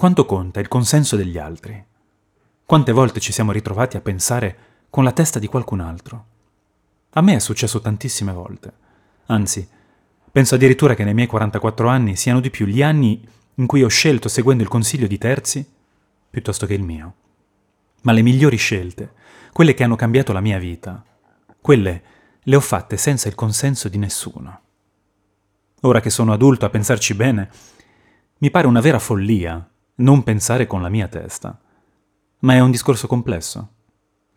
quanto conta il consenso degli altri? Quante volte ci siamo ritrovati a pensare con la testa di qualcun altro? A me è successo tantissime volte. Anzi, penso addirittura che nei miei 44 anni siano di più gli anni in cui ho scelto seguendo il consiglio di terzi piuttosto che il mio. Ma le migliori scelte, quelle che hanno cambiato la mia vita, quelle le ho fatte senza il consenso di nessuno. Ora che sono adulto a pensarci bene, mi pare una vera follia non pensare con la mia testa. Ma è un discorso complesso,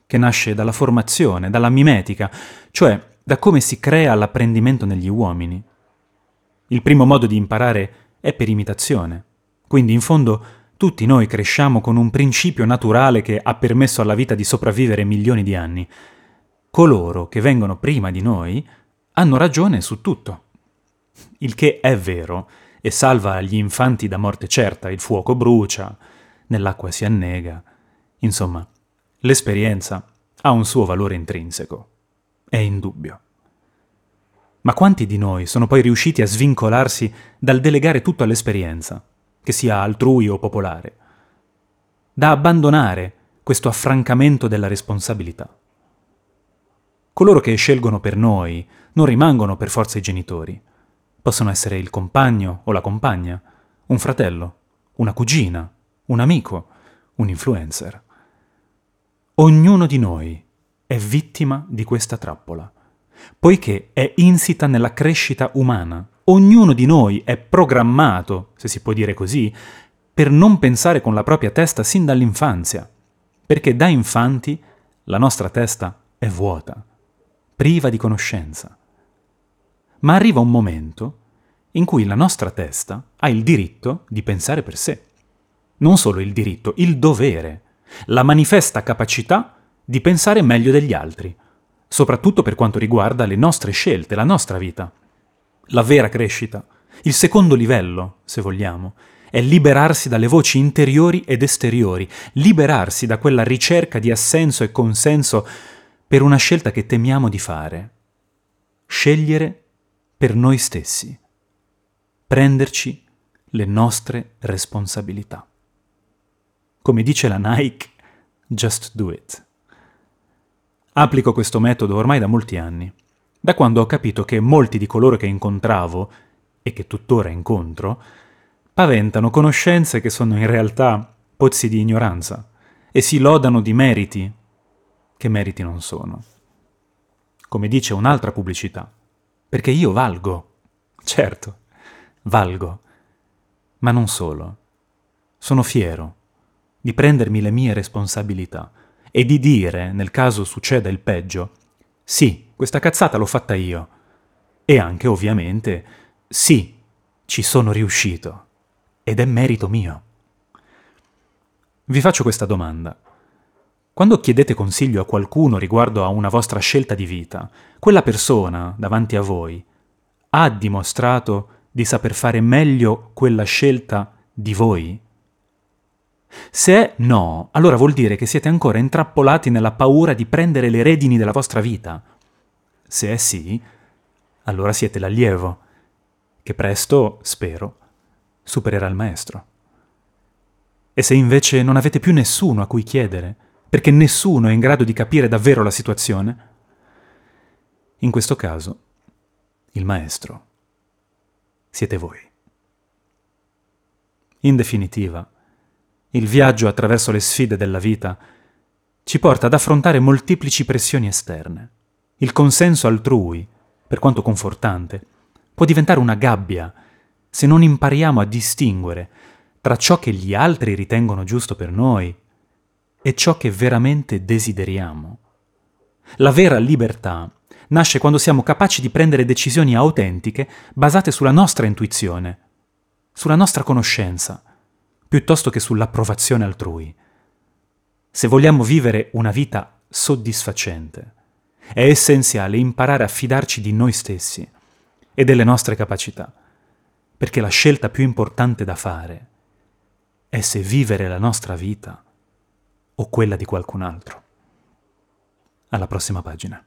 che nasce dalla formazione, dalla mimetica, cioè da come si crea l'apprendimento negli uomini. Il primo modo di imparare è per imitazione, quindi in fondo tutti noi cresciamo con un principio naturale che ha permesso alla vita di sopravvivere milioni di anni. Coloro che vengono prima di noi hanno ragione su tutto. Il che è vero, e salva gli infanti da morte certa, il fuoco brucia, nell'acqua si annega. Insomma, l'esperienza ha un suo valore intrinseco, è indubbio. Ma quanti di noi sono poi riusciti a svincolarsi dal delegare tutto all'esperienza, che sia altrui o popolare, da abbandonare questo affrancamento della responsabilità? Coloro che scelgono per noi non rimangono per forza i genitori, Possono essere il compagno o la compagna, un fratello, una cugina, un amico, un influencer. Ognuno di noi è vittima di questa trappola, poiché è insita nella crescita umana. Ognuno di noi è programmato, se si può dire così, per non pensare con la propria testa sin dall'infanzia, perché da infanti la nostra testa è vuota, priva di conoscenza ma arriva un momento in cui la nostra testa ha il diritto di pensare per sé. Non solo il diritto, il dovere, la manifesta capacità di pensare meglio degli altri, soprattutto per quanto riguarda le nostre scelte, la nostra vita. La vera crescita, il secondo livello, se vogliamo, è liberarsi dalle voci interiori ed esteriori, liberarsi da quella ricerca di assenso e consenso per una scelta che temiamo di fare. Scegliere per noi stessi, prenderci le nostre responsabilità. Come dice la Nike, just do it. Applico questo metodo ormai da molti anni, da quando ho capito che molti di coloro che incontravo, e che tuttora incontro, paventano conoscenze che sono in realtà pozzi di ignoranza e si lodano di meriti che meriti non sono. Come dice un'altra pubblicità, perché io valgo. Certo, valgo. Ma non solo. Sono fiero di prendermi le mie responsabilità e di dire, nel caso succeda il peggio, sì, questa cazzata l'ho fatta io. E anche, ovviamente, sì, ci sono riuscito. Ed è merito mio. Vi faccio questa domanda. Quando chiedete consiglio a qualcuno riguardo a una vostra scelta di vita, quella persona davanti a voi ha dimostrato di saper fare meglio quella scelta di voi? Se è no, allora vuol dire che siete ancora intrappolati nella paura di prendere le redini della vostra vita. Se è sì, allora siete l'allievo, che presto, spero, supererà il maestro. E se invece non avete più nessuno a cui chiedere, perché nessuno è in grado di capire davvero la situazione? In questo caso, il maestro siete voi. In definitiva, il viaggio attraverso le sfide della vita ci porta ad affrontare molteplici pressioni esterne. Il consenso altrui, per quanto confortante, può diventare una gabbia se non impariamo a distinguere tra ciò che gli altri ritengono giusto per noi è ciò che veramente desideriamo. La vera libertà nasce quando siamo capaci di prendere decisioni autentiche basate sulla nostra intuizione, sulla nostra conoscenza, piuttosto che sull'approvazione altrui. Se vogliamo vivere una vita soddisfacente, è essenziale imparare a fidarci di noi stessi e delle nostre capacità, perché la scelta più importante da fare è se vivere la nostra vita o quella di qualcun altro. Alla prossima pagina.